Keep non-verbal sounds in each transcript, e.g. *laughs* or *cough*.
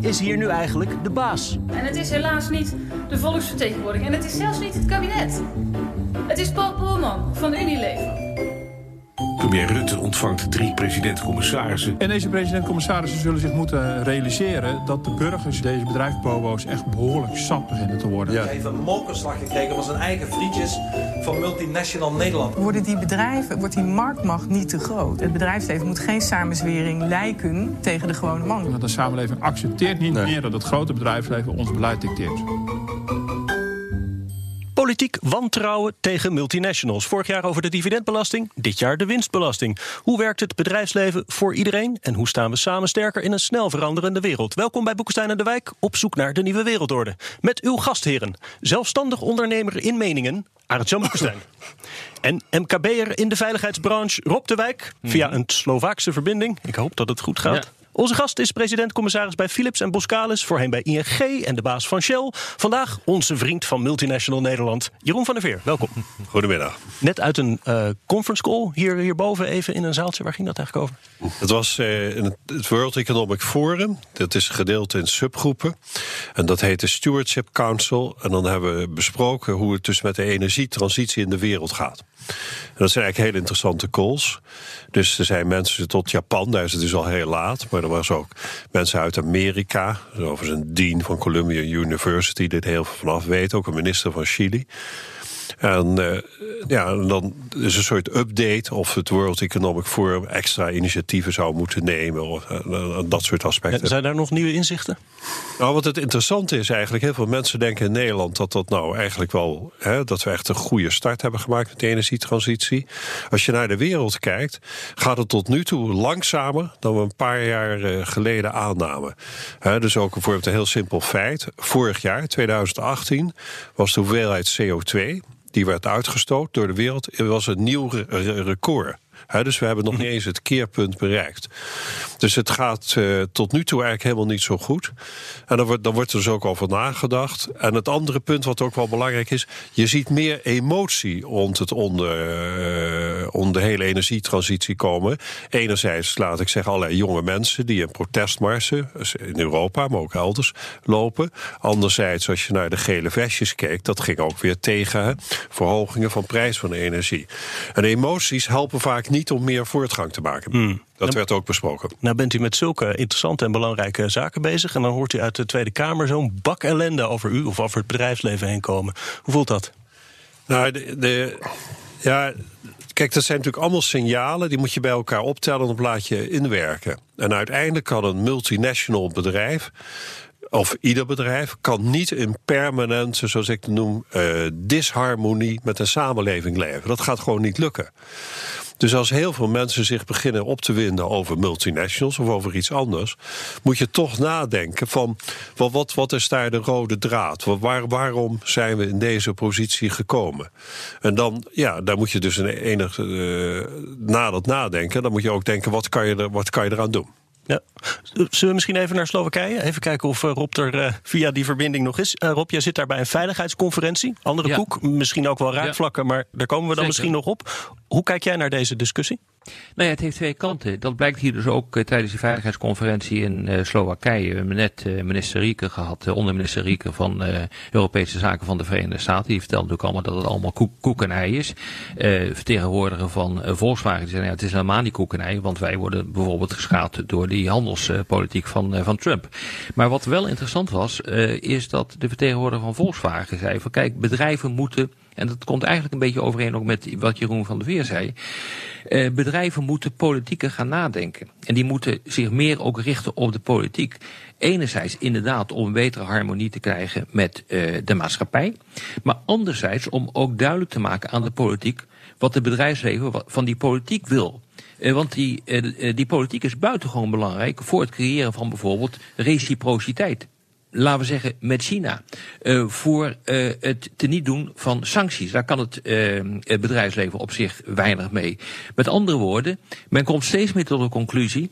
Is hier nu eigenlijk de baas? En het is helaas niet de volksvertegenwoordiging. En het is zelfs niet het kabinet. Het is Paul Polman van Unilever. Premier Rutte ontvangt drie president-commissarissen. En deze president-commissarissen zullen zich moeten realiseren dat de burgers deze bedrijfsbobo's echt behoorlijk sap beginnen te worden. Hij heeft een mokerslag gekregen van zijn eigen vriendjes van multinational Nederland. Worden die bedrijven, wordt die marktmacht niet te groot? Het bedrijfsleven moet geen samenzwering lijken tegen de gewone man. Want de samenleving accepteert niet meer dat het grote bedrijfsleven ons beleid dicteert. Politiek wantrouwen tegen multinationals. Vorig jaar over de dividendbelasting, dit jaar de winstbelasting. Hoe werkt het bedrijfsleven voor iedereen? En hoe staan we samen sterker in een snel veranderende wereld? Welkom bij Boekestein en de Wijk, op zoek naar de nieuwe wereldorde. Met uw gastheren, zelfstandig ondernemer in meningen, Arend-Jan Boekestein. *laughs* En MKB'er in de veiligheidsbranche, Rob de Wijk, via een Slovaakse verbinding. Ik hoop dat het goed gaat. Onze gast is president-commissaris bij Philips en Boskalis, voorheen bij ING en de baas van Shell. Vandaag onze vriend van Multinational Nederland, Jeroen van der Veer. Welkom. *laughs* Goedemiddag. Net uit een uh, conference call hier, hierboven even in een zaaltje. Waar ging dat eigenlijk over? Het was uh, in het World Economic Forum. Dat is gedeeld in subgroepen. En dat heet de Stewardship Council. En dan hebben we besproken hoe het dus met de energietransitie in de wereld gaat. En dat zijn eigenlijk hele interessante calls. Dus er zijn mensen tot Japan, daar is het dus al heel laat. Maar er was ook mensen uit Amerika. Overigens een dean van Columbia University er heel veel vanaf weet. Ook een minister van Chili. En uh, ja, dan is een soort update of het World Economic Forum extra initiatieven zou moeten nemen. Of, uh, dat soort aspecten. En zijn daar nog nieuwe inzichten? Nou, wat het interessante is eigenlijk, heel veel mensen denken in Nederland dat dat nou eigenlijk wel, hè, dat we echt een goede start hebben gemaakt met de energietransitie. Als je naar de wereld kijkt, gaat het tot nu toe langzamer dan we een paar jaar uh, geleden aannamen. Hè, dus ook bijvoorbeeld een heel simpel feit. Vorig jaar, 2018, was de hoeveelheid CO2 die werd uitgestoot door de wereld, was een nieuw re record. He, dus we hebben nog niet eens het keerpunt bereikt. Dus het gaat uh, tot nu toe eigenlijk helemaal niet zo goed. En dan wordt, dan wordt er dus ook over nagedacht. En het andere punt wat ook wel belangrijk is... je ziet meer emotie rond, het onder, uh, de hele energietransitie komen. Enerzijds, laat ik zeggen, allerlei jonge mensen... die in protestmarsen, in Europa, maar ook elders, lopen. Anderzijds, als je naar de gele vestjes keek... dat ging ook weer tegen verhogingen van prijs van energie. En emoties helpen vaak niet om meer voortgang te maken. Hmm. Dat werd ook besproken. Nou bent u met zulke interessante en belangrijke zaken bezig... en dan hoort u uit de Tweede Kamer zo'n bak ellende over u... of over het bedrijfsleven heen komen. Hoe voelt dat? Nou, de, de, ja, kijk, dat zijn natuurlijk allemaal signalen... die moet je bij elkaar optellen en op laat je inwerken. En uiteindelijk kan een multinational bedrijf of ieder bedrijf kan niet in permanente, zoals ik het noem, uh, disharmonie met een samenleving leven. Dat gaat gewoon niet lukken. Dus als heel veel mensen zich beginnen op te winden over multinationals of over iets anders, moet je toch nadenken van wat, wat, wat is daar de rode draad? Waar, waarom zijn we in deze positie gekomen? En dan, ja, daar moet je dus een enig uh, na dat nadenken, dan moet je ook denken, wat kan je, er, wat kan je eraan doen? Ja. Zullen we misschien even naar Slowakije? Even kijken of Rob er uh, via die verbinding nog is. Uh, Rob, jij zit daar bij een veiligheidsconferentie. Andere ja. koek, misschien ook wel raakvlakken, ja. maar daar komen we dan Zeker. misschien nog op. Hoe kijk jij naar deze discussie? Nou ja, het heeft twee kanten. Dat blijkt hier dus ook uh, tijdens die veiligheidsconferentie in uh, Slowakije. We hebben net uh, minister Rieke gehad, onderminister Rieke van Europese Zaken van de Verenigde Staten. Die vertelt natuurlijk allemaal dat het allemaal koek, koek en ei is. vertegenwoordiger van Volkswagen die zei, nou, het is helemaal niet koek en ei, want wij worden bijvoorbeeld geschaad door die handelspolitiek van, van Trump. Maar wat wel interessant was, is dat de vertegenwoordiger van Volkswagen zei van kijk, bedrijven moeten en dat komt eigenlijk een beetje overeen ook met wat Jeroen van der Veer zei. Uh, bedrijven moeten politieker gaan nadenken. En die moeten zich meer ook richten op de politiek. Enerzijds inderdaad om een betere harmonie te krijgen met uh, de maatschappij. Maar anderzijds om ook duidelijk te maken aan de politiek wat de bedrijfsleven van die politiek wil. Uh, want die, uh, die politiek is buitengewoon belangrijk voor het creëren van bijvoorbeeld reciprociteit laten we zeggen, met China. Voor het te niet doen van sancties. Daar kan het, het, bedrijfsleven op zich weinig mee. Met andere woorden, men komt steeds meer tot de conclusie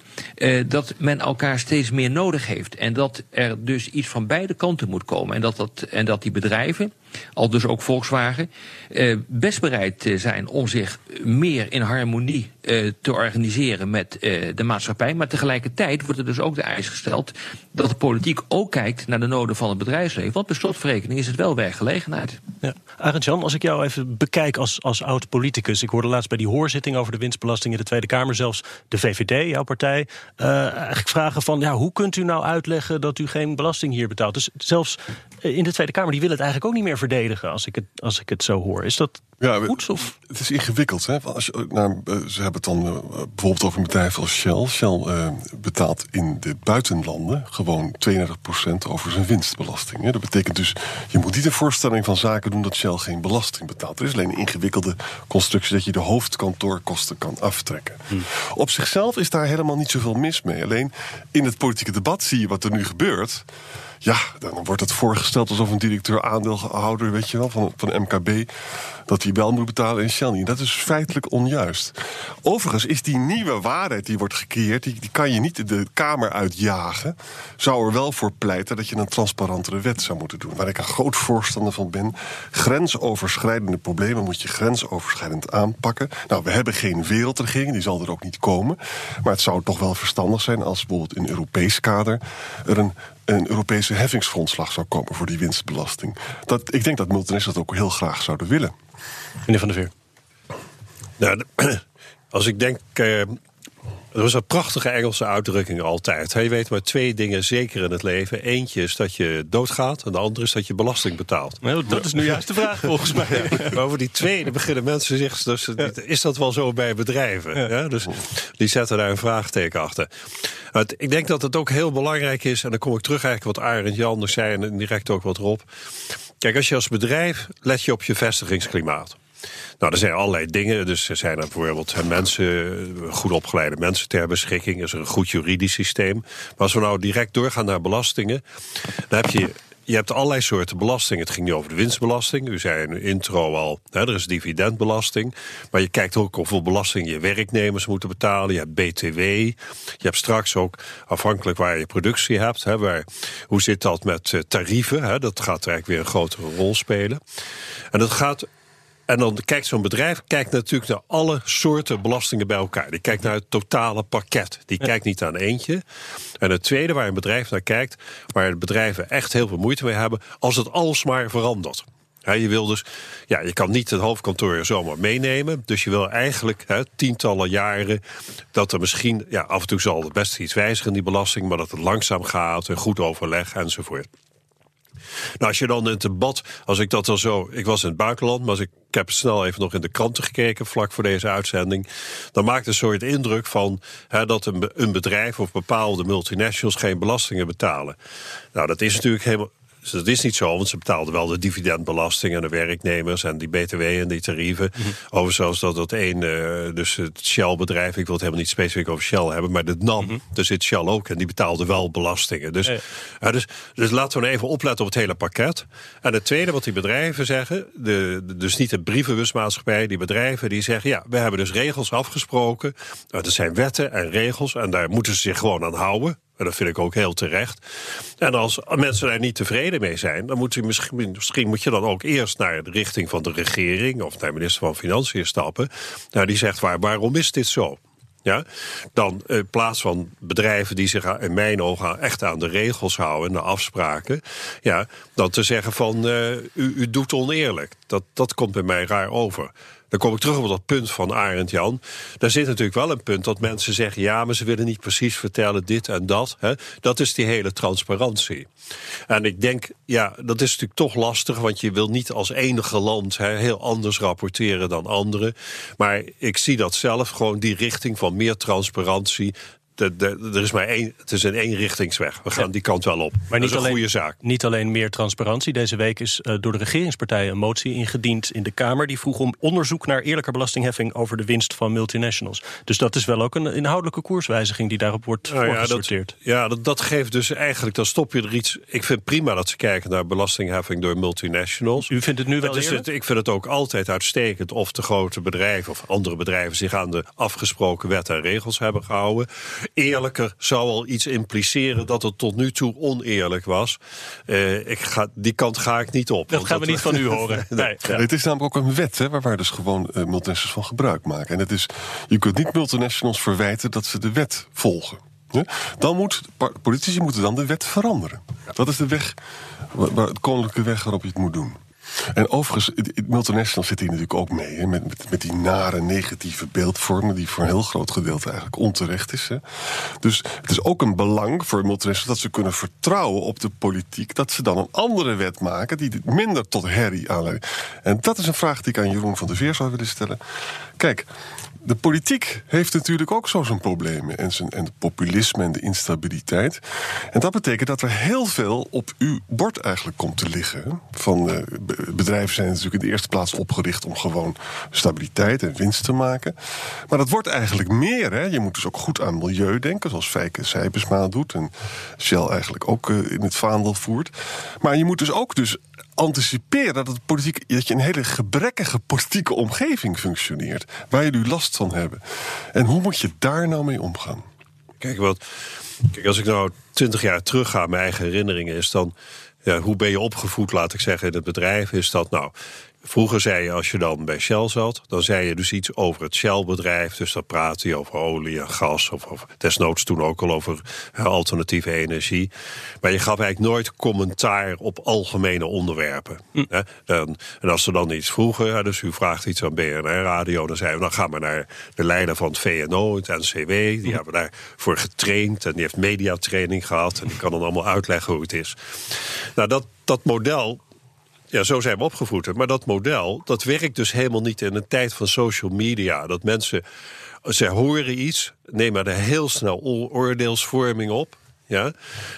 dat men elkaar steeds meer nodig heeft. En dat er dus iets van beide kanten moet komen. En dat, dat, en dat die bedrijven al dus ook Volkswagen, eh, best bereid zijn om zich meer in harmonie eh, te organiseren met eh, de maatschappij. Maar tegelijkertijd wordt er dus ook de eis gesteld dat de politiek ook kijkt naar de noden van het bedrijfsleven. Want per slotverrekening is het wel werkgelegenheid. Ja. Arend Jan, als ik jou even bekijk als, als oud politicus. Ik hoorde laatst bij die hoorzitting over de winstbelasting in de Tweede Kamer zelfs de VVD, jouw partij, eigenlijk vragen van ja, hoe kunt u nou uitleggen dat u geen belasting hier betaalt? Dus zelfs in de Tweede Kamer die willen het eigenlijk ook niet meer verdedigen als ik het, als ik het zo hoor. Is dat ja, goed? Of? Het is ingewikkeld. Hè? Als je, nou, eh, ze hebben het dan uh, bijvoorbeeld over een bedrijf als Shell. Shell uh, betaalt in de buitenlanden gewoon 32% over zijn winstbelasting. Hè? Dat betekent dus, je moet niet een voorstelling van zaken doen dat Shell geen belasting betaalt. Er is alleen een ingewikkelde constructie dat je de hoofdkantoorkosten kan aftrekken. Hm. Op zichzelf is daar helemaal niet zoveel mis mee. Alleen in het politieke debat zie je wat er nu gebeurt. Ja, dan wordt het voorgesteld alsof een directeur aandeelhouder, weet je wel, van, van MKB dat hij wel moet betalen in Shell niet. Dat is feitelijk onjuist. Overigens is die nieuwe waarheid die wordt gecreëerd, die, die kan je niet de Kamer uitjagen. Zou er wel voor pleiten dat je een transparantere wet zou moeten doen. Waar ik een groot voorstander van ben. Grensoverschrijdende problemen moet je grensoverschrijdend aanpakken. Nou, we hebben geen wereldregering, die zal er ook niet komen. Maar het zou toch wel verstandig zijn als bijvoorbeeld in Europees kader er een een Europese heffingsgrondslag zou komen voor die winstbelasting. Dat, ik denk dat multinationals dat ook heel graag zouden willen. Meneer Van der Veer. Nou, *clears throat* als ik denk. Uh, er is een prachtige Engelse uitdrukking altijd. Je weet maar twee dingen zeker in het leven. Eentje is dat je doodgaat en de andere is dat je belasting betaalt. Nou, dat is nu juist de vraag *laughs* volgens mij. Maar over die tweede beginnen mensen zich... Dus, is dat wel zo bij bedrijven? Ja. Dus die zetten daar een vraagteken achter. Ik denk dat het ook heel belangrijk is... en dan kom ik terug eigenlijk wat Arend Jan zei... en direct ook wat Rob. Kijk, als je als bedrijf let je op je vestigingsklimaat. Nou, er zijn allerlei dingen. Dus er zijn er bijvoorbeeld mensen, goed opgeleide mensen ter beschikking. Is er een goed juridisch systeem. Maar als we nou direct doorgaan naar belastingen, dan heb je je hebt allerlei soorten belasting. Het ging nu over de winstbelasting. U zei in uw intro al, hè, er is dividendbelasting. Maar je kijkt ook hoeveel belasting je werknemers moeten betalen. Je hebt BTW. Je hebt straks ook, afhankelijk waar je productie hebt... Hè, waar, hoe zit dat met eh, tarieven? Hè, dat gaat eigenlijk weer een grotere rol spelen. En dat gaat en dan kijkt zo'n bedrijf kijkt natuurlijk naar alle soorten belastingen bij elkaar. Die kijkt naar het totale pakket. Die kijkt niet aan eentje. En het tweede waar een bedrijf naar kijkt, waar bedrijven echt heel veel moeite mee hebben, als het alsmaar verandert. je wil dus, ja, je kan niet het hoofdkantoor zomaar meenemen. Dus je wil eigenlijk tientallen jaren dat er misschien, ja, af en toe zal het best iets wijzigen in die belasting, maar dat het langzaam gaat, een goed overleg enzovoort. Nou, als je dan in het debat, als ik dat al zo. Ik was in het buitenland, maar als ik, ik heb snel even nog in de kranten gekeken vlak voor deze uitzending. Dan maakt een soort indruk van dat een, een bedrijf of bepaalde multinationals geen belastingen betalen. Nou, dat is natuurlijk helemaal dus dat is niet zo, want ze betaalden wel de dividendbelasting aan de werknemers en die BTW en die tarieven. Mm -hmm. Overigens, dat dat één, uh, dus het Shell-bedrijf, ik wil het helemaal niet specifiek over Shell hebben, maar de NAM, mm daar zit Shell ook en die betaalde wel belastingen. Dus, ja. dus, dus laten we nou even opletten op het hele pakket. En het tweede wat die bedrijven zeggen, de, de, dus niet de brievenbusmaatschappij, die bedrijven die zeggen, ja, we hebben dus regels afgesproken. Nou, er zijn wetten en regels en daar moeten ze zich gewoon aan houden. En dat vind ik ook heel terecht. En als mensen daar niet tevreden mee zijn, dan moet je misschien, misschien moet je dan ook eerst naar de richting van de regering of naar de minister van Financiën stappen. Nou, die zegt waar, waarom is dit zo? Ja, dan in plaats van bedrijven die zich in mijn ogen echt aan de regels houden, de afspraken, ja, dan te zeggen van uh, u, u doet oneerlijk. Dat, dat komt bij mij raar over. Dan kom ik terug op dat punt van Arend Jan. Daar zit natuurlijk wel een punt dat mensen zeggen: ja, maar ze willen niet precies vertellen dit en dat. Hè. Dat is die hele transparantie. En ik denk, ja, dat is natuurlijk toch lastig, want je wil niet als enige land heel anders rapporteren dan anderen. Maar ik zie dat zelf gewoon die richting van meer transparantie er is maar één, het is een eenrichtingsweg. We gaan die kant wel op. Maar dat is een alleen, goede zaak. Niet alleen meer transparantie. Deze week is uh, door de regeringspartijen een motie ingediend in de Kamer. Die vroeg om onderzoek naar eerlijke belastingheffing over de winst van multinationals. Dus dat is wel ook een inhoudelijke koerswijziging die daarop wordt nou, ja, dat, ja, dat, dat geeft dus eigenlijk, dan stop je er iets. Ik vind prima dat ze kijken naar belastingheffing door multinationals. U vindt het nu wel het, Ik vind het ook altijd uitstekend of de grote bedrijven of andere bedrijven zich aan de afgesproken wet en regels hebben gehouden eerlijker zou al iets impliceren dat het tot nu toe oneerlijk was. Uh, ik ga, die kant ga ik niet op. Dat gaan we niet van u horen. *laughs* nee. Het is namelijk ook een wet hè, waar, waar dus gewoon uh, multinationals van gebruik maken. En het is, je kunt niet multinationals verwijten dat ze de wet volgen. Dan moet, politici moeten dan de wet veranderen. Dat is de weg, de koninklijke weg waarop je het moet doen. En overigens, multinational zit hier natuurlijk ook mee. Hè, met, met, met, die nare negatieve beeldvormen, die voor een heel groot gedeelte eigenlijk onterecht is. Hè. Dus het is ook een belang voor multinationals dat ze kunnen vertrouwen op de politiek. Dat ze dan een andere wet maken die minder tot herrie aanleidt. En dat is een vraag die ik aan Jeroen van der Veer zou willen stellen. Kijk, de politiek heeft natuurlijk ook zo zijn problemen. En, zijn, en het populisme en de instabiliteit. En dat betekent dat er heel veel op uw bord eigenlijk komt te liggen. Van, uh, bedrijven zijn natuurlijk in de eerste plaats opgericht om gewoon stabiliteit en winst te maken. Maar dat wordt eigenlijk meer. Hè. Je moet dus ook goed aan milieu denken, zoals Fijke Sijbersma doet. En Shell eigenlijk ook uh, in het vaandel voert. Maar je moet dus ook dus anticiperen dat, het politiek, dat je een hele gebrekkige politieke omgeving functioneert. Waar jullie last van hebben. En hoe moet je daar nou mee omgaan? Kijk, wat, kijk als ik nou twintig jaar terug ga, mijn eigen herinneringen is dan. Ja, hoe ben je opgevoed, laat ik zeggen, in het bedrijf? Is dat nou Vroeger zei je, als je dan bij Shell zat, dan zei je dus iets over het Shell-bedrijf. Dus dan praatte je over olie en gas, of, of desnoods toen ook al over alternatieve energie. Maar je gaf eigenlijk nooit commentaar op algemene onderwerpen. Hm. Hè? En, en, als ze dan iets vroegen, dus u vraagt iets aan BNR-radio, dan zeiden we, dan gaan we naar de leider van het VNO, het NCW. Die hm. hebben daarvoor getraind en die heeft mediatraining gehad. En die kan dan allemaal uitleggen hoe het is. Nou, dat, dat model ja, zo zijn we opgevoed. Maar dat model, dat werkt dus helemaal niet in een tijd van social media. Dat mensen, ze horen iets, nemen er heel snel oordeelsvorming op. Ja?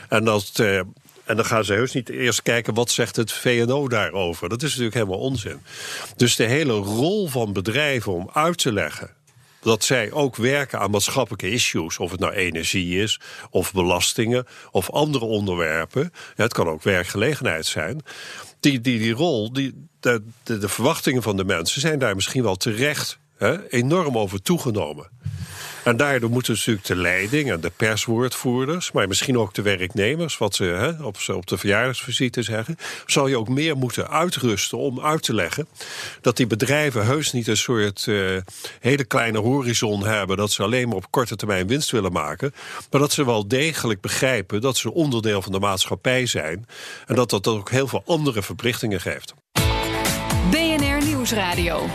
En dat... Eh, en dan gaan ze heus niet eerst kijken wat zegt het VNO daarover. Dat is natuurlijk helemaal onzin. Dus de hele rol van bedrijven om uit te leggen dat zij ook werken aan maatschappelijke issues. Of het nou energie is, of belastingen, of andere onderwerpen. Ja, het kan ook werkgelegenheid zijn die, die, die rol, die, de, de, de verwachtingen van de mensen zijn daar misschien wel terecht hè, enorm over toegenomen. En daardoor moeten natuurlijk de leiding en de perswoordvoerders, maar misschien ook de werknemers, wat ze hè, op, op de verjaardagsvisite zeggen, zal je ook meer moeten uitrusten om uit te leggen dat die bedrijven heus niet een soort uh, hele kleine horizon hebben, dat ze alleen maar op korte termijn winst willen maken, maar dat ze wel degelijk begrijpen dat ze onderdeel van de maatschappij zijn en dat dat ook heel veel andere verplichtingen geeft. BNR Nieuwsradio.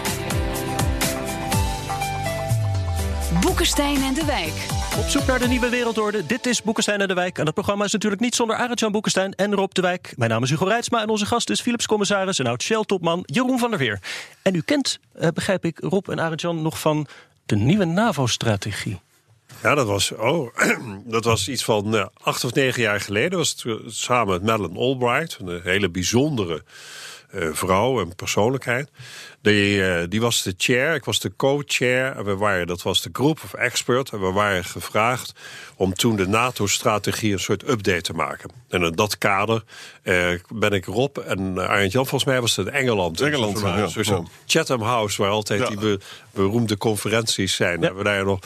Boekenstein en de Wijk. Op zoek naar de nieuwe wereldorde. Dit is Boekenstein en de Wijk. En dat programma is natuurlijk niet zonder Arend-Jan Boekenstein en Rob de Wijk. Mijn naam is Hugo Reitsma en onze gast is Philips commissaris en oud Shell-topman Jeroen van der Veer. En u kent, eh, begrijp ik, Rob en Arend-Jan nog van de nieuwe NAVO-strategie. Ja, dat was, oh, *clears throat* dat was iets van uh, acht of negen jaar geleden. Was het, uh, samen met Madeleine Albright, een hele bijzondere uh, vrouw en persoonlijkheid. Die, uh, die was de chair, ik was de co-chair. En we waren, dat was de group of expert. En we waren gevraagd om toen de NATO-strategie een soort update te maken. En in dat kader uh, ben ik Rob en Arend Jan, volgens mij was het Engeland. Engeland, ja. ja. Chatham House, waar altijd die be, beroemde conferenties zijn. Ja. Hebben we daar nog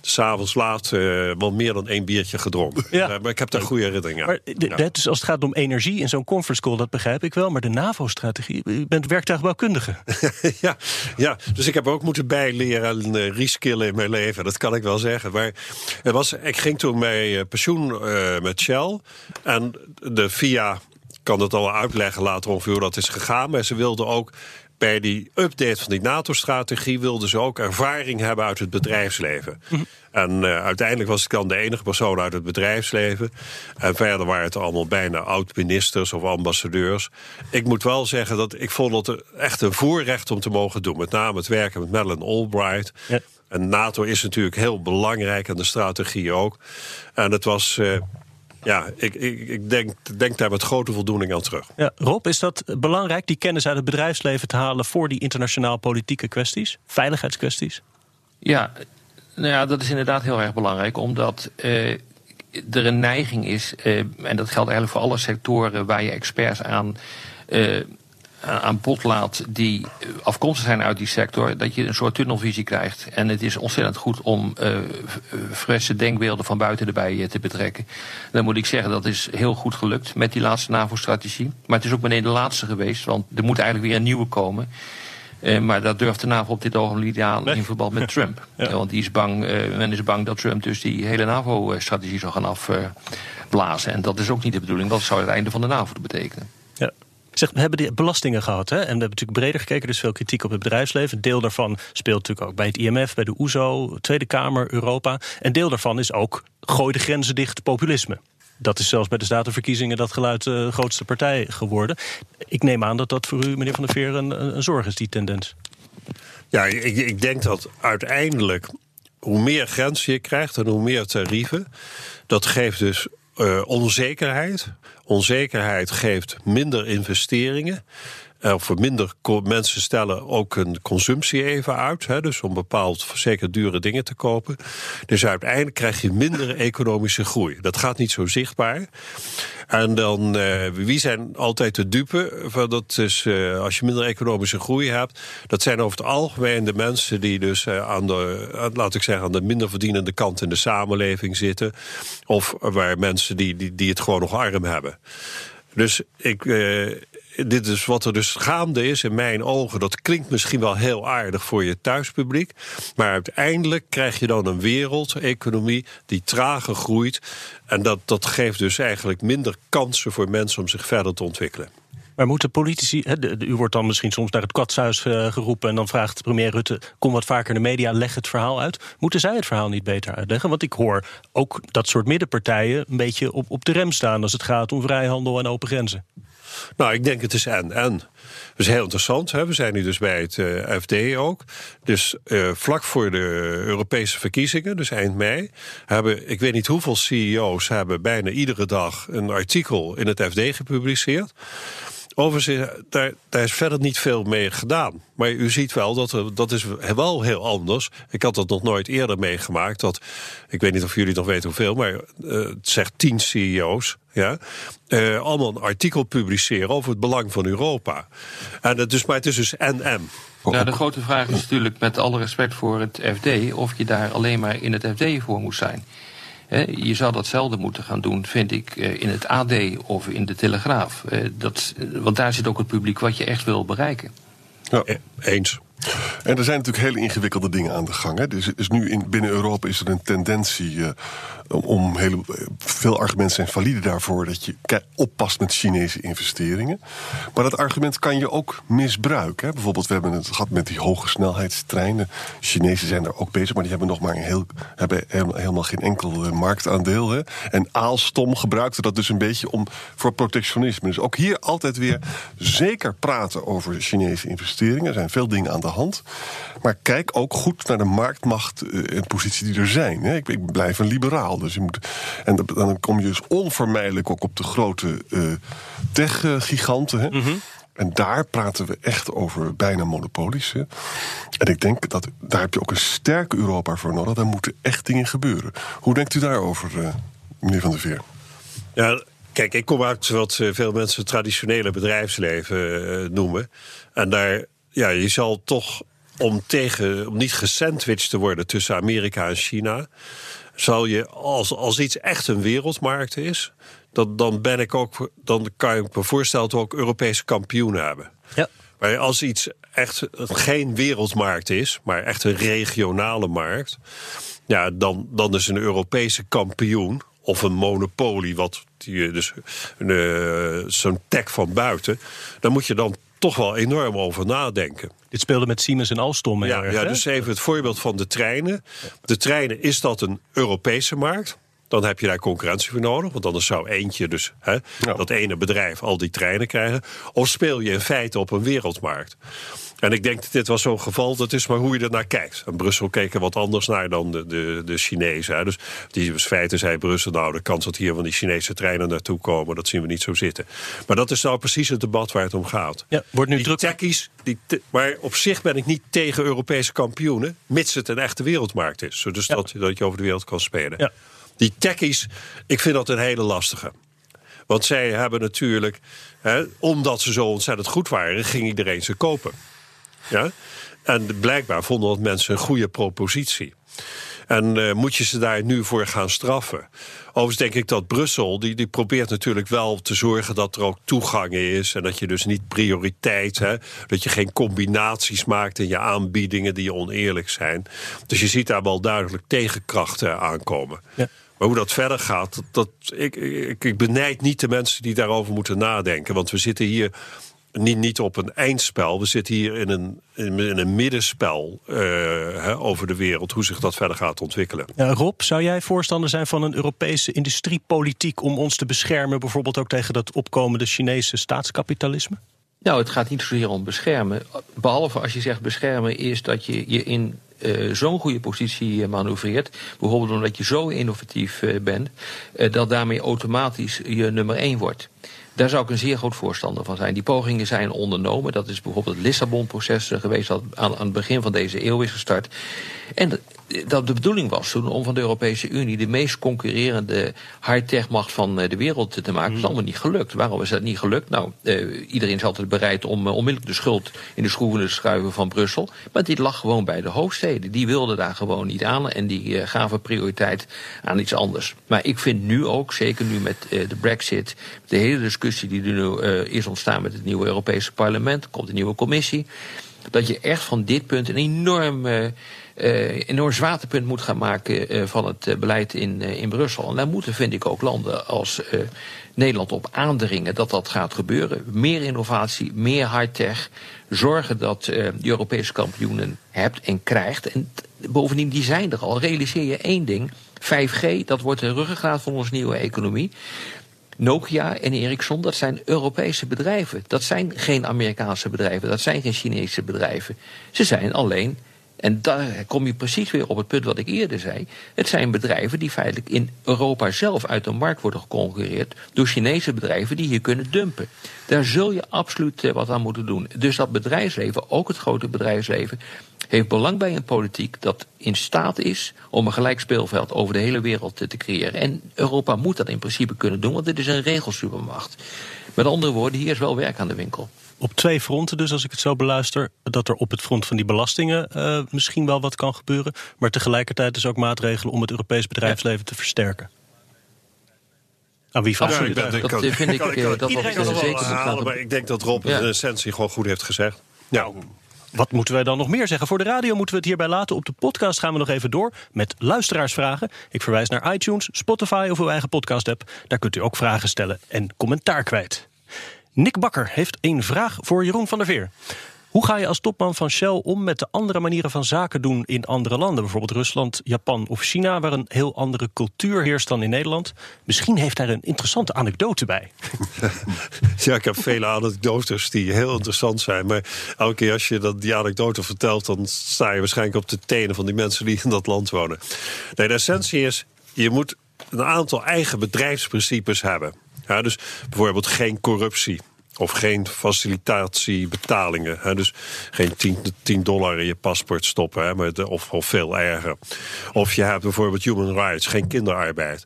s'avonds laat uh, wel meer dan één biertje gedronken. Ja. Uh, maar ik heb daar goede herinneringen aan. Maar ja. dus als het gaat om energie in zo'n conference call, dat begrijp ik wel. Maar de NAVO-strategie, u bent werktuigbouwkundige. *laughs* *laughs* ja, ja, dus ik heb ook moeten bijleren en uh, reskillen in mijn leven. Dat kan ik wel zeggen. Maar het was, ik ging toen bij pensioen met Shell. En de VIA kan het al uitleggen later ongeveer hoe dat is gegaan. Maar ze wilden ook bij die update van die NATO-strategie wilden ze ook ervaring hebben uit het bedrijfsleven. En uh, uiteindelijk was ik dan de enige persoon uit het bedrijfsleven. En verder waren het allemaal bijna oud-ministers of ambassadeurs. Ik moet wel zeggen dat ik vond het echt een voorrecht om te mogen doen. Met name het werken met Madeleine Albright. Ja. En NATO is natuurlijk heel belangrijk en de strategie ook. En het was. Uh, ja, ik, ik, ik denk, denk, daar met grote voldoening aan terug. Ja, Rob, is dat belangrijk, die kennis uit het bedrijfsleven te halen voor die internationaal politieke kwesties, veiligheidskwesties? Ja, nou ja, dat is inderdaad heel erg belangrijk, omdat uh, er een neiging is, uh, en dat geldt eigenlijk voor alle sectoren waar je experts aan. Uh, aan bod laat die afkomstig zijn uit die sector, dat je een soort tunnelvisie krijgt. En het is ontzettend goed om uh, frisse denkbeelden van buiten erbij te betrekken. Dan moet ik zeggen, dat is heel goed gelukt met die laatste NAVO-strategie. Maar het is ook meteen de laatste geweest, want er moet eigenlijk weer een nieuwe komen. Uh, maar dat durft de NAVO op dit ogenblik niet aan in verband met Trump. *laughs* Ja. Want die is bang, uh, men is bang dat Trump dus die hele NAVO-strategie zou gaan afblazen. en dat is ook niet de bedoeling. Dat zou het einde van de NAVO betekenen. Zeg, we hebben die belastingen gehad. Hè? En we hebben natuurlijk breder gekeken, dus veel kritiek op het bedrijfsleven. Deel daarvan speelt natuurlijk ook bij het IMF, bij de OESO, Tweede Kamer, Europa. En deel daarvan is ook gooi de grenzen dicht populisme. Dat is zelfs bij de statenverkiezingen dat geluid de uh, grootste partij geworden. Ik neem aan dat dat voor u, meneer Van der Veer, een, een zorg is, die tendens. Ja, ik, ik denk dat uiteindelijk hoe meer grenzen je krijgt en hoe meer tarieven, dat geeft dus uh, onzekerheid. Onzekerheid geeft minder investeringen. Of minder mensen stellen ook een consumptie even uit. Hè, dus om bepaald zeker dure dingen te kopen. Dus uiteindelijk krijg je minder *laughs* economische groei. Dat gaat niet zo zichtbaar. En dan, uh, wie zijn altijd de dupe? Van dat is, uh, als je minder economische groei hebt, dat zijn over het algemeen de mensen die dus aan de, laat ik zeggen, aan de minder verdienende kant in de samenleving zitten. Of waar mensen die, die, die het gewoon nog arm hebben. Dus ik, dit is wat er dus gaande is in mijn ogen. Dat klinkt misschien wel heel aardig voor je thuispubliek. Maar uiteindelijk krijg je dan een wereldeconomie die trager groeit. En dat, dat geeft dus eigenlijk minder kansen voor mensen om zich verder te ontwikkelen. Maar moeten politici, u wordt dan misschien soms naar het katshuis uh, geroepen en dan vraagt premier Rutte: kom wat vaker in de media, leg het verhaal uit. Moeten zij het verhaal niet beter uitleggen? Want ik hoor ook dat soort middenpartijen een beetje op, op de rem staan als het gaat om vrijhandel en open grenzen. Nou, ik denk het is en en. Dat is heel interessant. Hè? We zijn nu dus bij het uh, FD ook. Dus uh, vlak voor de Europese verkiezingen, dus eind mei, hebben ik weet niet hoeveel CEO's hebben bijna iedere dag een artikel in het FD gepubliceerd. Overigens, daar, is verder niet veel mee gedaan. Maar u ziet wel dat er, dat is wel heel anders. Ik had dat nog nooit eerder meegemaakt. Dat, ik weet niet of jullie nog weten hoeveel, maar uh, het zegt tien CEO's. Ja, uh, allemaal een artikel publiceren over het belang van Europa. En het maar het is dus NM. Ja, de grote vraag is natuurlijk, met alle respect voor het FD, of je daar alleen maar in het FD voor moet zijn. Je zou datzelfde moeten gaan doen, vind ik, in het AD of in de Telegraaf. Dat, want daar zit ook het publiek wat je echt wil bereiken. Ja, eens. En er zijn natuurlijk hele ingewikkelde dingen aan de gang. Hè. Dus, dus nu in, binnen Europa is er een tendentie uh, om veel argumenten zijn valide daarvoor dat je oppast met Chinese investeringen. Maar dat argument kan je ook misbruiken. Hè. Bijvoorbeeld, we hebben het gehad met die hoge snelheidstreinen. Chinezen zijn daar ook bezig, maar die hebben nog maar een heel, hebben helemaal geen enkel uh, marktaandeel. Hè. En Aalstom gebruikte dat dus een beetje om voor protectionisme. Dus ook hier altijd weer zeker praten over Chinese investeringen. Er zijn veel dingen aan de hand. Maar kijk ook goed naar de marktmacht en positie die er zijn. Ik, ik blijf een liberaal. Dus je moet, en dan kom je dus onvermijdelijk ook op de grote uh, tech-giganten. Mm -hmm. En daar praten we echt over bijna monopolies. Hè. En ik denk dat daar heb je ook een sterke Europa voor nodig. Daar moeten echt dingen gebeuren. Hoe denkt u daarover, uh, meneer Van der Veer? Ja, kijk, ik kom uit wat veel mensen het traditionele bedrijfsleven uh, noemen. En daar ja, je zal toch om, tegen, om niet gesandwiched te worden tussen Amerika en China, zal je als, als iets echt een wereldmarkt is, dat, dan ben ik ook, dan kan je me voorstellen dat we ook Europese kampioenen hebben. Ja. Maar als iets echt geen wereldmarkt is, maar echt een regionale markt, ja, dan, dan is een Europese kampioen of een monopolie, wat die, dus uh, zo'n tech van buiten, dan moet je dan toch wel enorm over nadenken. Dit speelde met Siemens en Alstom. Ja, erg, ja dus even het voorbeeld van de treinen. De treinen, is dat een Europese markt? Dan heb je daar concurrentie voor nodig. Want anders zou eentje, dus hè, dat ene bedrijf, al die treinen krijgen. Of speel je in feite op een wereldmarkt? En ik denk dat dit was zo'n geval, dat is maar hoe je er naar kijkt. En Brussel keek er wat anders naar dan de, de, de Chinezen. hè. Dus die in feite zei Brussel, nou de kans dat hier van die Chinese treinen naartoe komen, dat zien we niet zo zitten. Maar dat is nou precies het debat waar het om gaat. Ja, wordt nu die druk. techies, die te- maar op zich ben ik niet tegen Europese kampioenen, mits het een echte wereldmarkt is. Dus dat, dat je over de wereld kan spelen. Ja. Die techies, ik vind dat een hele lastige. Want zij hebben natuurlijk, hè, omdat ze zo ontzettend goed waren, ging iedereen ze kopen. Ja? En blijkbaar vonden dat mensen een goede propositie. En eh, moet je ze daar nu voor gaan straffen? Overigens denk ik dat Brussel, die, die probeert natuurlijk wel te zorgen dat er ook toegang is. En dat je dus niet prioriteit, hè, dat je geen combinaties maakt in je aanbiedingen die oneerlijk zijn. Dus je ziet daar wel duidelijk tegenkrachten aankomen. Ja. Maar hoe dat verder gaat, dat, dat, ik, ik, ik benijd niet de mensen die daarover moeten nadenken. Want we zitten hier niet, niet op een eindspel. We zitten hier in een, in, een middenspel eh, hè, over de wereld. Hoe zich dat verder gaat ontwikkelen. Ja, Rob, zou jij voorstander zijn van een Europese industriepolitiek om ons te beschermen, bijvoorbeeld ook tegen dat opkomende Chinese staatskapitalisme? Nou, het gaat niet zozeer om beschermen. Behalve als je zegt beschermen, is dat je je in eh, zo'n goede positie eh, manoeuvreert. Bijvoorbeeld omdat je zo innovatief eh, bent, eh, dat daarmee automatisch je nummer één wordt. Daar zou ik een zeer groot voorstander van zijn. Die pogingen zijn ondernomen. Dat is bijvoorbeeld het Lissabon-proces eh, geweest dat aan, aan het begin van deze eeuw is gestart. En dat- de bedoeling was toen om van de Europese Unie de meest concurrerende high-tech-macht van eh, de wereld te maken. Dat is allemaal niet gelukt. Waarom is dat niet gelukt? Nou, eh, iedereen is altijd bereid om eh, onmiddellijk de schuld in de schroeven te schuiven van Brussel. Maar dit lag gewoon bij de hoofdsteden. Die wilden daar gewoon niet aan en die eh, gaven prioriteit aan iets anders. Maar ik vind nu ook, zeker nu met eh, de Brexit, de hele discussie die er nu eh, is ontstaan met het nieuwe Europese parlement, komt een nieuwe commissie dat je echt van dit punt een enorm, eh, enorm zwaartepunt moet gaan maken eh, van het eh, beleid in, eh, in Brussel. En daar moeten, vind ik, ook landen als eh, Nederland op aandringen dat dat gaat gebeuren. Meer innovatie, meer high-tech. Zorgen dat eh je Europese kampioenen hebt en krijgt. En bovendien, die zijn er al. Realiseer je één ding. 5G, dat wordt de ruggengraat van onze nieuwe economie. Nokia en Ericsson, dat zijn Europese bedrijven. Dat zijn geen Amerikaanse bedrijven, dat zijn geen Chinese bedrijven. Ze zijn alleen, en daar kom je precies weer op het punt wat ik eerder zei. Het zijn bedrijven die feitelijk in Europa zelf uit de markt worden geconcurreerd door Chinese bedrijven die hier kunnen dumpen. Daar zul je absoluut eh, wat aan moeten doen. Dus dat bedrijfsleven, ook het grote bedrijfsleven, heeft belang bij een politiek dat in staat is om een gelijk speelveld over de hele wereld te, creëren. En Europa moet dat in principe kunnen doen, want dit is een regelsupermacht. Met andere woorden, hier is wel werk aan de winkel. Op twee fronten, dus als ik het zo beluister, dat er op het front van die belastingen eh, misschien wel wat kan gebeuren, maar tegelijkertijd dus ook maatregelen om het Europees bedrijfsleven te versterken. Aan wie vraag Ja, ik ben- ik Dat vind ik kan- eh, kan- dat dat iedereen kan er wel zeker moet Halen, maar ik denk dat Rob Ja. in essentie gewoon goed heeft gezegd. Ja. Wat moeten wij dan nog meer zeggen? Voor de radio moeten we het hierbij laten. Op de podcast gaan we nog even door met luisteraarsvragen. Ik verwijs naar iTunes, Spotify of uw eigen podcast-app. Daar kunt u ook vragen stellen en commentaar kwijt. Nick Bakker heeft een vraag voor Jeroen van der Veer. Hoe ga je als topman van Shell om met de andere manieren van zaken doen in andere landen? Bijvoorbeeld Rusland, Japan of China, waar een heel andere cultuur heerst dan in Nederland. Misschien heeft daar een interessante anekdote bij. *laughs* Ja, ik heb vele anekdotes die heel interessant zijn. Maar elke keer als je dat, die anekdote vertelt... dan sta je waarschijnlijk op de tenen van die mensen die in dat land wonen. Nee, de essentie is, je moet een aantal eigen bedrijfsprincipes hebben. Ja, dus bijvoorbeeld geen corruptie. Of geen facilitatiebetalingen. Hè? Dus geen 10, 10 dollar in je paspoort stoppen. Hè? Maar of, of veel erger. Of je hebt bijvoorbeeld human rights, geen kinderarbeid.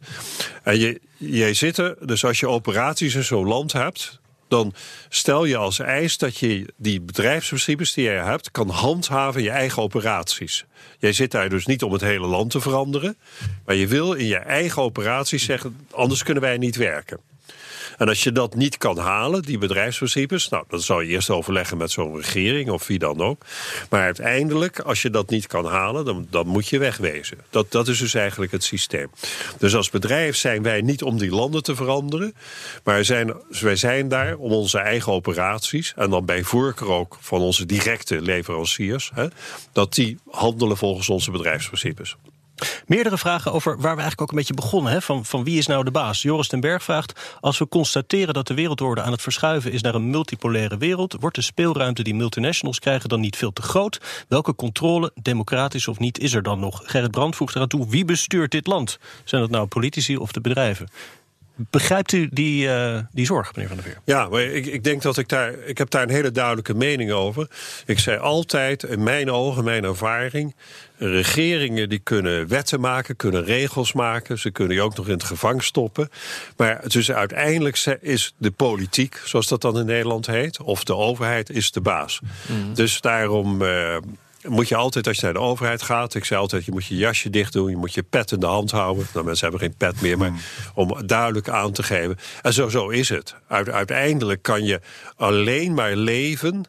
En je, jij zit er, dus als je operaties in zo'n land hebt. Dan stel je als eis dat je die bedrijfsprincipes die je hebt, kan handhaven in je eigen operaties. Jij zit daar dus niet om het hele land te veranderen. Maar je wil in je eigen operaties zeggen: anders kunnen wij niet werken. En als je dat niet kan halen, die bedrijfsprincipes, nou, dan zou je eerst overleggen met zo'n regering of wie dan ook. Maar uiteindelijk, als je dat niet kan halen, dan, dan moet je wegwezen. Dat, dat is dus eigenlijk het systeem. Dus als bedrijf zijn wij niet om die landen te veranderen, maar wij zijn, wij zijn daar om onze eigen operaties en dan bij voorkeur ook van onze directe leveranciers, hè, dat die handelen volgens onze bedrijfsprincipes. Meerdere vragen over waar we eigenlijk ook een beetje begonnen. Hè? Van, van wie is nou de baas? Joris ten Berg vraagt: Als we constateren dat de wereldorde aan het verschuiven is naar een multipolaire wereld, wordt de speelruimte die multinationals krijgen dan niet veel te groot? Welke controle, democratisch of niet, is er dan nog? Gerrit Brand voegt eraan toe: wie bestuurt dit land? Zijn dat nou politici of de bedrijven? Begrijpt u die, uh, die zorg, meneer Van der Veer? Ja, maar ik, ik denk dat ik daar. Ik heb daar een hele duidelijke mening over. Ik zei altijd, in mijn ogen, mijn ervaring. Regeringen die kunnen wetten maken, kunnen regels maken. Ze kunnen je ook nog in het gevangen stoppen. Maar dus uiteindelijk is de politiek, zoals dat dan in Nederland heet, of de overheid, is de baas. Mm. Dus daarom. Uh, moet je altijd, als je naar de overheid gaat... ik zei altijd, je moet je jasje dicht doen... je moet je pet in de hand houden. Nou, mensen hebben geen pet meer, maar hmm. om duidelijk aan te geven. En zo, zo is het. uiteindelijk kan je alleen maar leven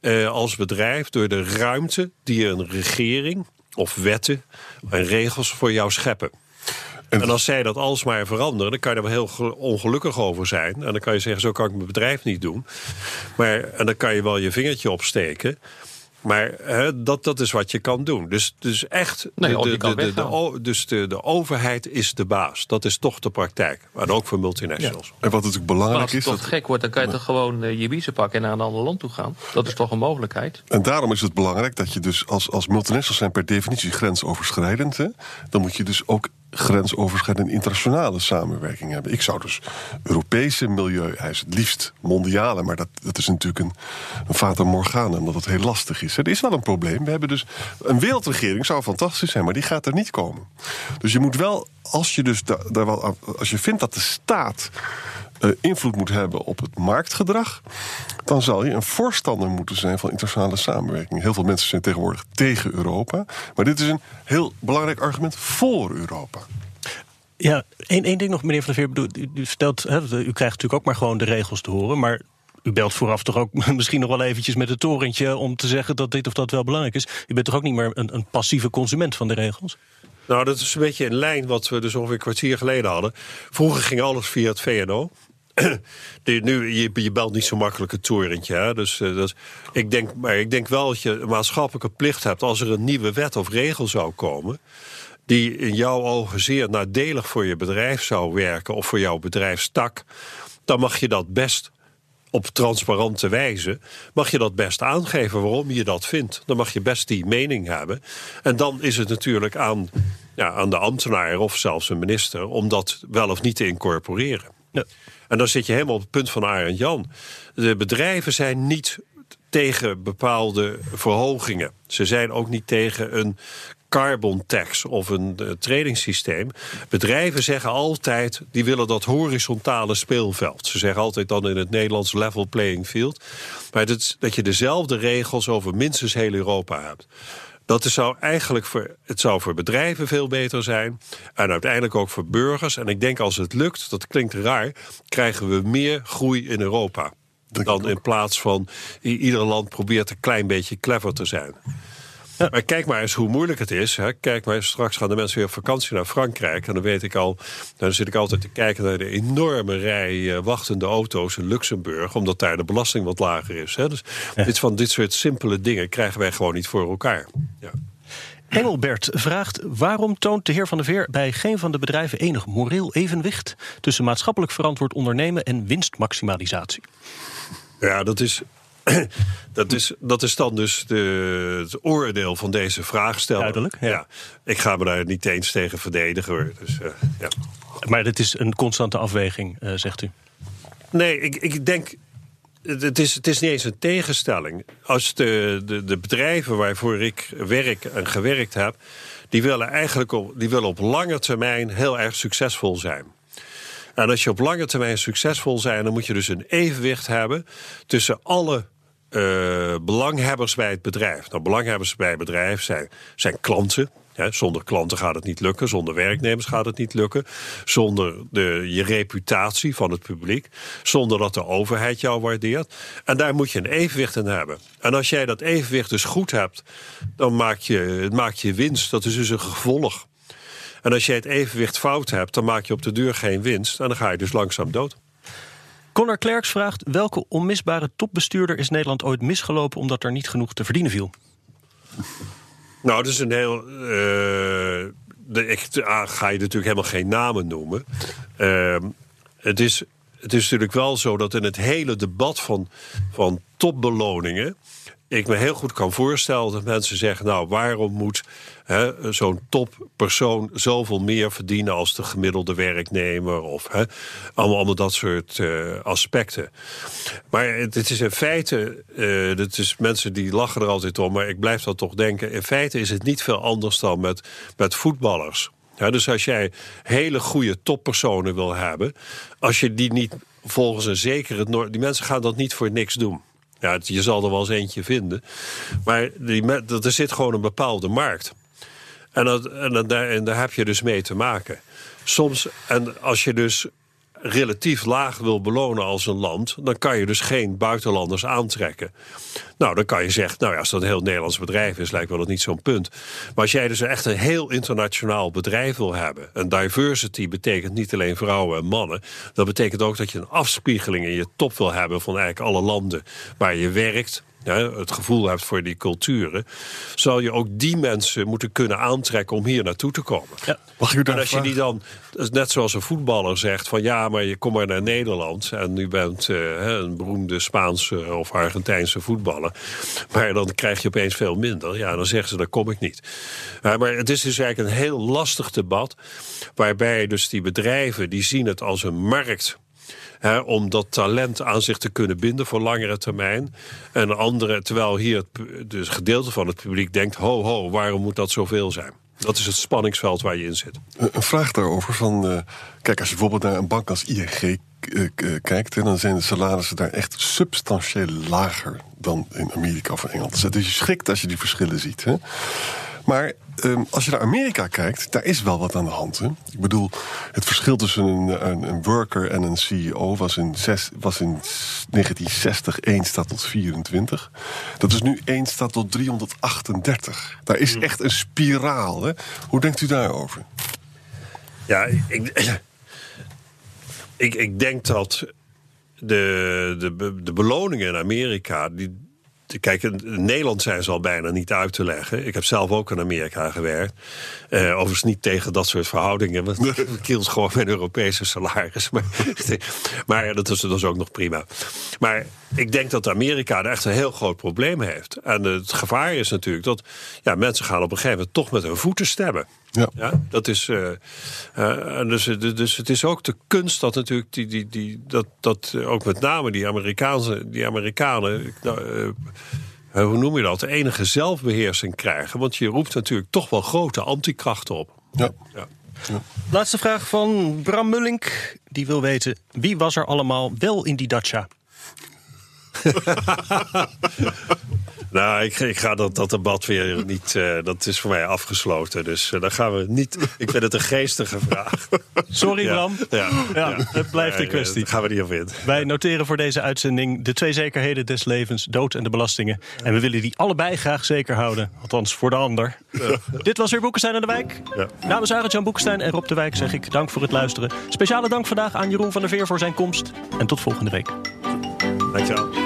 eh, als bedrijf... door de ruimte die een regering of wetten en regels voor jou scheppen. En, en als zij dat alsmaar veranderen, dan kan je er wel heel ongelukkig over zijn. En dan kan je zeggen, zo kan ik mijn bedrijf niet doen. Maar, en dan kan je wel je vingertje opsteken. Maar hè, dat, dat is wat je kan doen. Dus, dus echt, nee, de, de, de, de, dus de, de overheid is de baas. Dat is toch de praktijk. Maar ook voor multinationals. En wat natuurlijk belangrijk als het is... toch dat... gek wordt, dan kan je toch gewoon uh, je biezen pakken... en naar een ander land toe gaan. Dat is toch een mogelijkheid? En daarom is het belangrijk dat je dus als, als multinationals zijn... per definitie grensoverschrijdend. Hè, dan moet je dus ook grensoverschrijdende internationale samenwerking hebben. Ik zou dus Europese milieueisen, het liefst mondiale, maar dat, dat is natuurlijk een, een fata morgana, omdat het heel lastig is. Er is wel een probleem. We hebben dus een wereldregering, zou fantastisch zijn, maar die gaat er niet komen. Dus je moet wel, als je dus daar wel, als je vindt dat de staat uh, invloed moet hebben op het marktgedrag, dan zal je een voorstander moeten zijn van internationale samenwerking. Heel veel mensen zijn tegenwoordig tegen Europa, maar dit is een heel belangrijk argument voor Europa. Ja, één, één ding nog, meneer Van der Veer. U, u, vertelt, hè, u krijgt natuurlijk ook maar gewoon de regels te horen. Maar u belt vooraf toch ook *laughs* misschien nog wel eventjes met het torentje... om te zeggen dat dit of dat wel belangrijk is. U bent toch ook niet meer een, een passieve consument van de regels? Nou, dat is een beetje in lijn wat we dus ongeveer een kwartier geleden hadden. Vroeger ging alles via het VNO. *clears throat* nu, je, belt niet zo makkelijk het torentje. Hè? Dus, uh, dat, ik, denk, maar ik denk wel dat je een maatschappelijke plicht hebt... als er een nieuwe wet of regel zou komen... die in jouw ogen zeer nadelig voor je bedrijf zou werken... of voor jouw bedrijfstak... dan mag je dat best op transparante wijze, mag je dat best aangeven waarom je dat vindt. Dan mag je best die mening hebben. En dan is het natuurlijk aan, ja, aan de ambtenaar of zelfs een minister om dat wel of niet te incorporeren. Ja. En dan zit je helemaal op het punt van Arend Jan. De bedrijven zijn niet tegen bepaalde verhogingen. Ze zijn ook niet tegen een carbon tax of een uh, tradingsysteem. Bedrijven zeggen altijd, die willen dat horizontale speelveld. Ze zeggen altijd dan in het Nederlands level playing field. Maar dat, dat je dezelfde regels over minstens heel Europa hebt. Dat zou eigenlijk voor, het zou voor bedrijven veel beter zijn. En uiteindelijk ook voor burgers. En ik denk als het lukt, dat klinkt raar, krijgen we meer groei in Europa. Dan in plaats van ieder land probeert een klein beetje clever te zijn. *laughs* Maar kijk maar eens hoe moeilijk het is. Hè. Kijk maar eens, straks gaan de mensen weer op vakantie naar Frankrijk. En dan weet ik al, dan zit ik altijd te kijken naar de enorme rij eh, wachtende auto's in Luxemburg. Omdat daar de belasting wat lager is. Hè. Dus dit, van dit soort simpele dingen krijgen wij gewoon niet voor elkaar. Ja. Engelbert vraagt: waarom toont de heer Van der Veer bij geen van de bedrijven enig moreel evenwicht tussen maatschappelijk verantwoord ondernemen en winstmaximalisatie? Ja, dat is *clears throat* dat, is, dat is dan dus de, het oordeel van deze vraagsteller. Duidelijk. Ja. ik ga me daar niet eens tegen verdedigen. Dus, uh, ja. Maar het is een constante afweging, uh, zegt u? Nee, ik, ik denk. Het is, het is niet eens een tegenstelling. Als de, de, de bedrijven waarvoor ik werk en gewerkt heb. die willen eigenlijk op, die willen op lange termijn heel erg succesvol zijn. En als je op lange termijn succesvol zijn, dan moet je dus een evenwicht hebben tussen alle uh, belanghebbers bij het bedrijf. Nou, belanghebbers bij het bedrijf zijn, zijn klanten. zonder klanten gaat het niet lukken, zonder werknemers gaat het niet lukken, zonder de, je reputatie van het publiek, zonder dat de overheid jou waardeert. En daar moet je een evenwicht in hebben. En als jij dat evenwicht dus goed hebt, dan maak je, maak je winst. Dat is dus een gevolg. En als jij het evenwicht fout hebt, dan maak je op de deur geen winst en dan ga je dus langzaam dood. Connor Klerks vraagt welke onmisbare topbestuurder is Nederland ooit misgelopen omdat er niet genoeg te verdienen viel? Nou, dat is een heel. Uh, de, ah, ga je natuurlijk helemaal geen namen noemen. Uh, het, is, het is natuurlijk wel zo dat in het hele debat van, van topbeloningen ik me heel goed kan voorstellen dat mensen zeggen: Nou, waarom moet zo'n toppersoon zoveel meer verdienen als de gemiddelde werknemer? Of allemaal, allemaal dat soort uh, aspecten. Maar het, is in feite, uh, is mensen die lachen er altijd om, maar ik blijf dat toch denken. In feite is het niet veel anders dan met, met voetballers. Dus als jij hele goede toppersonen wil hebben, als je die niet volgens een zekere. Die mensen gaan dat niet voor niks doen. Ja, je zal er wel eens eentje vinden. Maar die, er zit gewoon een bepaalde markt. En, dat, en, daar, en daar heb je dus mee te maken. Soms, en als je dus relatief laag wil belonen als een land, dan kan je dus geen buitenlanders aantrekken. Nou, dan kan je zeggen, nou ja, als dat een heel Nederlands bedrijf is, lijkt wel het niet zo'n punt. Maar als jij dus echt een heel internationaal bedrijf wil hebben, en diversity betekent niet alleen vrouwen en mannen, dat betekent ook dat je een afspiegeling in je top wil hebben van eigenlijk alle landen waar je werkt het gevoel hebt voor die culturen, zal je ook die mensen moeten kunnen aantrekken om hier naartoe te komen. Ja. Mag ik en als je die dan, net zoals een voetballer zegt, van ja, maar je komt maar naar Nederland en u bent uh, een beroemde Spaanse of Argentijnse voetballer, maar dan krijg je opeens veel minder. Ja, dan zeggen ze, daar kom ik niet. maar het is dus eigenlijk een heel lastig debat, waarbij dus die bedrijven, die zien het als een markt om dat talent aan zich te kunnen binden voor langere termijn. En andere, terwijl hier het dus gedeelte van het publiek denkt: ho, ho, waarom moet dat zoveel zijn? Dat is het spanningsveld waar je in zit. Een vraag daarover van. Uh, kijk, als je bijvoorbeeld naar een bank als ING uh, kijkt, hè, dan zijn de salarissen daar echt substantieel lager dan in Amerika of Engeland. Dus je schrikt als je die verschillen ziet. Hè. Maar um, als je naar Amerika kijkt, daar is wel wat aan de hand. Hè? Ik bedoel, het verschil tussen een, een, een worker en een CEO was in, zes, was in 1960 1 staat tot 24. Dat is nu 1 staat tot 338. Daar is hmm. echt een spiraal. Hè? Hoe denkt u daarover? Ja, ik, ik, ik denk dat de, de, de beloningen in Amerika, die, Kijk, in Nederland zijn ze al bijna niet uit te leggen. Ik heb zelf ook in Amerika gewerkt. Uh, overigens niet tegen dat soort verhoudingen. Want *laughs* ik kielt gewoon mijn Europese salaris. *laughs* Maar, maar dat, is, is ook nog prima. Maar ik denk dat Amerika er echt een heel groot probleem heeft. En het gevaar is natuurlijk dat ja, mensen gaan op een gegeven moment toch met hun voeten stemmen. Ja. ja dat is, uh, uh, dus, dus het is ook de kunst dat natuurlijk die, die, die, dat, dat ook met name die, Amerikaanse, die Amerikanen. Nou, hoe noem je dat? De enige zelfbeheersing krijgen. Want je roept natuurlijk toch wel grote antikrachten op. Ja. ja. ja. Laatste vraag van Bram Mullink. Die wil weten: wie was er allemaal wel in die Dacia? *laughs* Nou, ik, ik ga dat, dat debat weer niet. Uh, dat is voor mij afgesloten. Dus uh, daar gaan we niet. Ik vind het een geestige vraag. Sorry, Bram. Ja, ja, het blijft een kwestie. Daar gaan we niet op in. Wij noteren voor deze uitzending de twee zekerheden des levens: dood en de belastingen. En we willen die allebei graag zeker houden. Althans, voor de ander. Dit was weer Boekenstein aan de Wijk. Ja. Namens Arend-Jan Boekenstein en Rob de Wijk zeg ik dank voor het luisteren. Speciale dank vandaag aan Jeroen van der Veer voor zijn komst. En tot volgende week. Dankjewel.